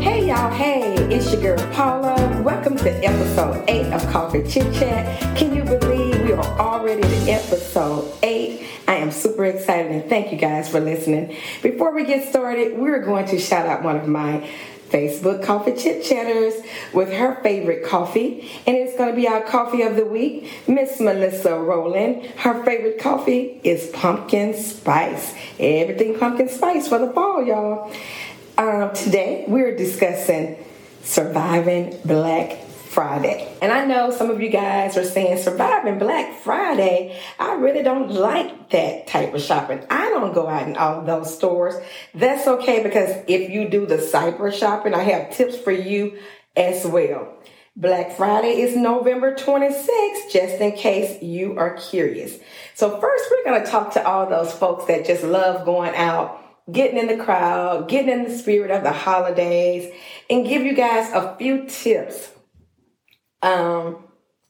Hey y'all, hey, it's your girl Paula. Welcome to episode 8 of Coffee Chit Chat. Can you believe we are already in episode 8? I am super excited and thank you guys for listening. Before we get started, we're going to shout out one of my Facebook Coffee Chit Chatters with her favorite coffee. And it's going to be our coffee of the week, Miss Melissa Rowland. Her favorite coffee is pumpkin spice. Everything pumpkin spice for the fall, y'all. Um, today, we're discussing surviving Black Friday. And I know some of you guys are saying surviving Black Friday. I really don't like that type of shopping. I don't go out in all those stores. That's okay because if you do the cyber shopping, I have tips for you as well. Black Friday is November 26th, just in case you are curious. So first, we're going to talk to all those folks that just love going out getting in the crowd, getting in the spirit of the holidays, and give you guys a few tips. Um,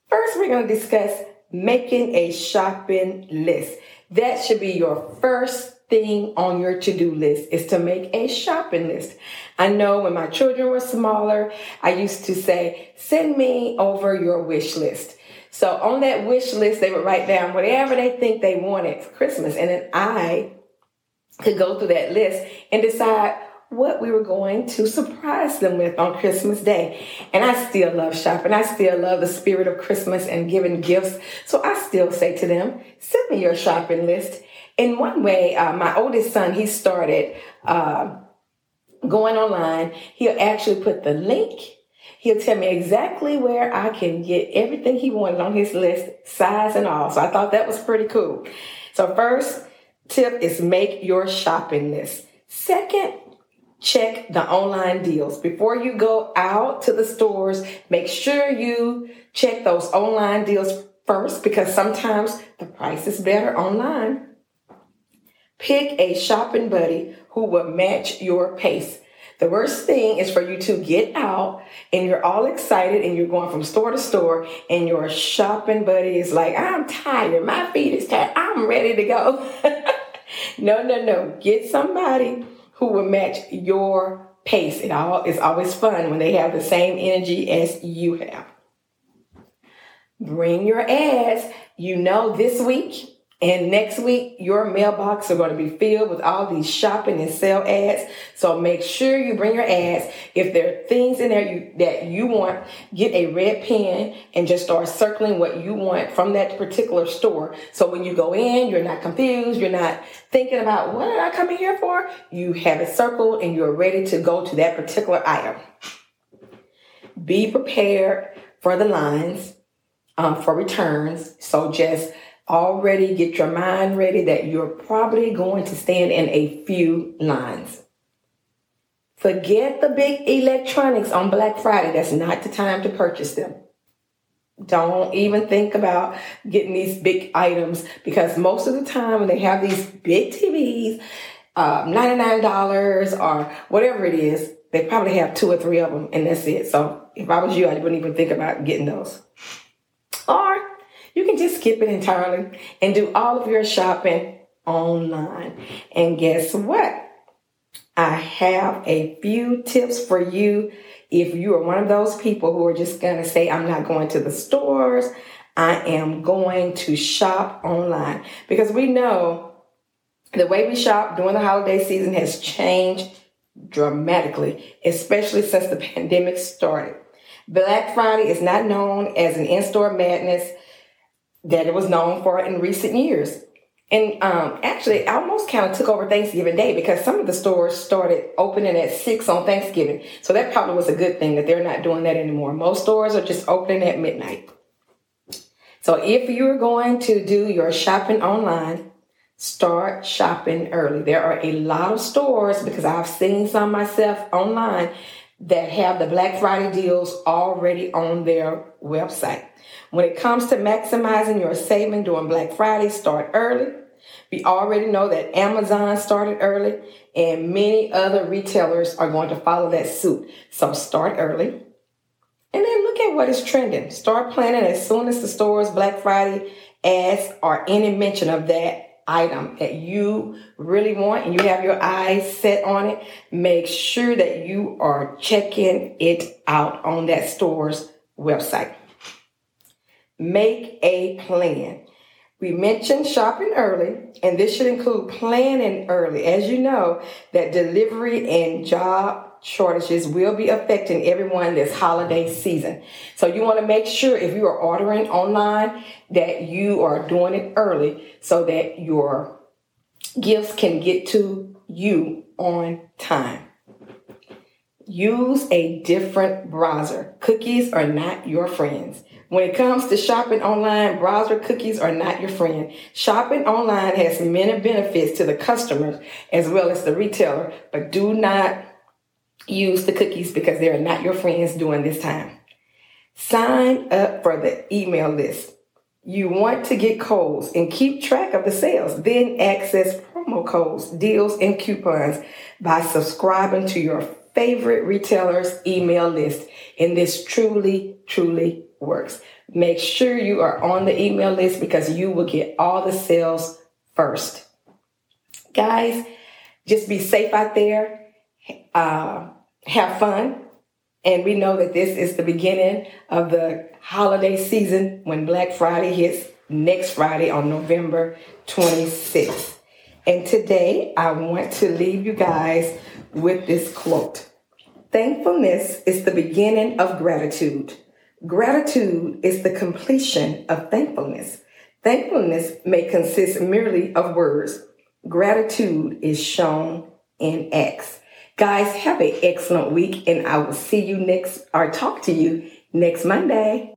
first, we're going to discuss making a shopping list. That should be your first thing on your to-do list is to make a shopping list. I know when my children were smaller, I used to say, send me over your wish list. So on that wish list, they would write down whatever they think they wanted for Christmas. And then I could go through that list and decide what we were going to surprise them with on Christmas Day. And I still love shopping. I still love the spirit of Christmas and giving gifts. So I still say to them, send me your shopping list. In one way, uh, my oldest son, he started uh, going online. He'll actually put the link. He'll tell me exactly where I can get everything he wanted on his list, size and all. So I thought that was pretty cool. So first, tip is make your shopping list. Second, check the online deals. Before you go out to the stores, make sure you check those online deals first because sometimes the price is better online. Pick a shopping buddy who will match your pace. The worst thing is for you to get out and you're all excited and you're going from store to store and your shopping buddy is like, I'm tired. My feet is tired. I'm ready to go. no, no, no. Get somebody who will match your pace. It all is always fun when they have the same energy as you have. Bring your ads. You know, this week and next week, your mailbox are going to be filled with all these shopping and sell ads. So make sure you bring your ads. If there are things in there you, that you want, get a red pen and just start circling what you want from that particular store. So when you go in, you're not confused. You're not thinking about what did I come in here for? You have it circled and you're ready to go to that particular item. Be prepared for the lines um, for returns. So just already get your mind ready that you're probably going to stand in a few lines. Forget the big electronics on Black Friday. That's not the time to purchase them. Don't even think about getting these big items because most of the time when they have these big TVs, uh, $99 or whatever it is, they probably have two or three of them and that's it. So if I was you, I wouldn't even think about getting those. Or you can just skip it entirely and do all of your shopping online. And guess what? I have a few tips for you if you are one of those people who are just going to say, I'm not going to the stores, I am going to shop online. Because we know the way we shop during the holiday season has changed dramatically, especially since the pandemic started. Black Friday is not known as an in store madness that it was known for in recent years. And um, actually, I almost kind of took over Thanksgiving Day because some of the stores started opening at six on Thanksgiving. So that probably was a good thing that they're not doing that anymore. Most stores are just opening at midnight. So if you're going to do your shopping online, start shopping early. There are a lot of stores because I've seen some myself online that have the Black Friday deals already on their website. When it comes to maximizing your saving during Black Friday, start early. We already know that Amazon started early and many other retailers are going to follow that suit. So start early. And then look at what is trending. Start planning as soon as the store's Black Friday ads or any mention of that item that you really want and you have your eyes set on it, make sure that you are checking it out on that store's website. Make a plan. We mentioned shopping early, and this should include planning early. As you know, that delivery and job shortages will be affecting everyone this holiday season. So you want to make sure if you are ordering online that you are doing it early so that your gifts can get to you on time. Use a different browser. Cookies are not your friends. When it comes to shopping online, browser cookies are not your friend. Shopping online has many benefits to the customers as well as the retailer, but do not use the cookies because they are not your friends during this time. Sign up for the email list. You want to get codes and keep track of the sales, then access promo codes, deals, and coupons by subscribing to your favorite retailer's email list. And this truly, truly works. Make sure you are on the email list because you will get all the sales first. Guys, just be safe out there. Uh, have fun. And we know that this is the beginning of the holiday season when Black Friday hits next Friday on November 26th. And today I want to leave you guys with this quote Thankfulness is the beginning of gratitude. Gratitude is the completion of thankfulness. Thankfulness may consist merely of words. Gratitude is shown in acts. Guys, have an excellent week, and I will see you next or talk to you next Monday.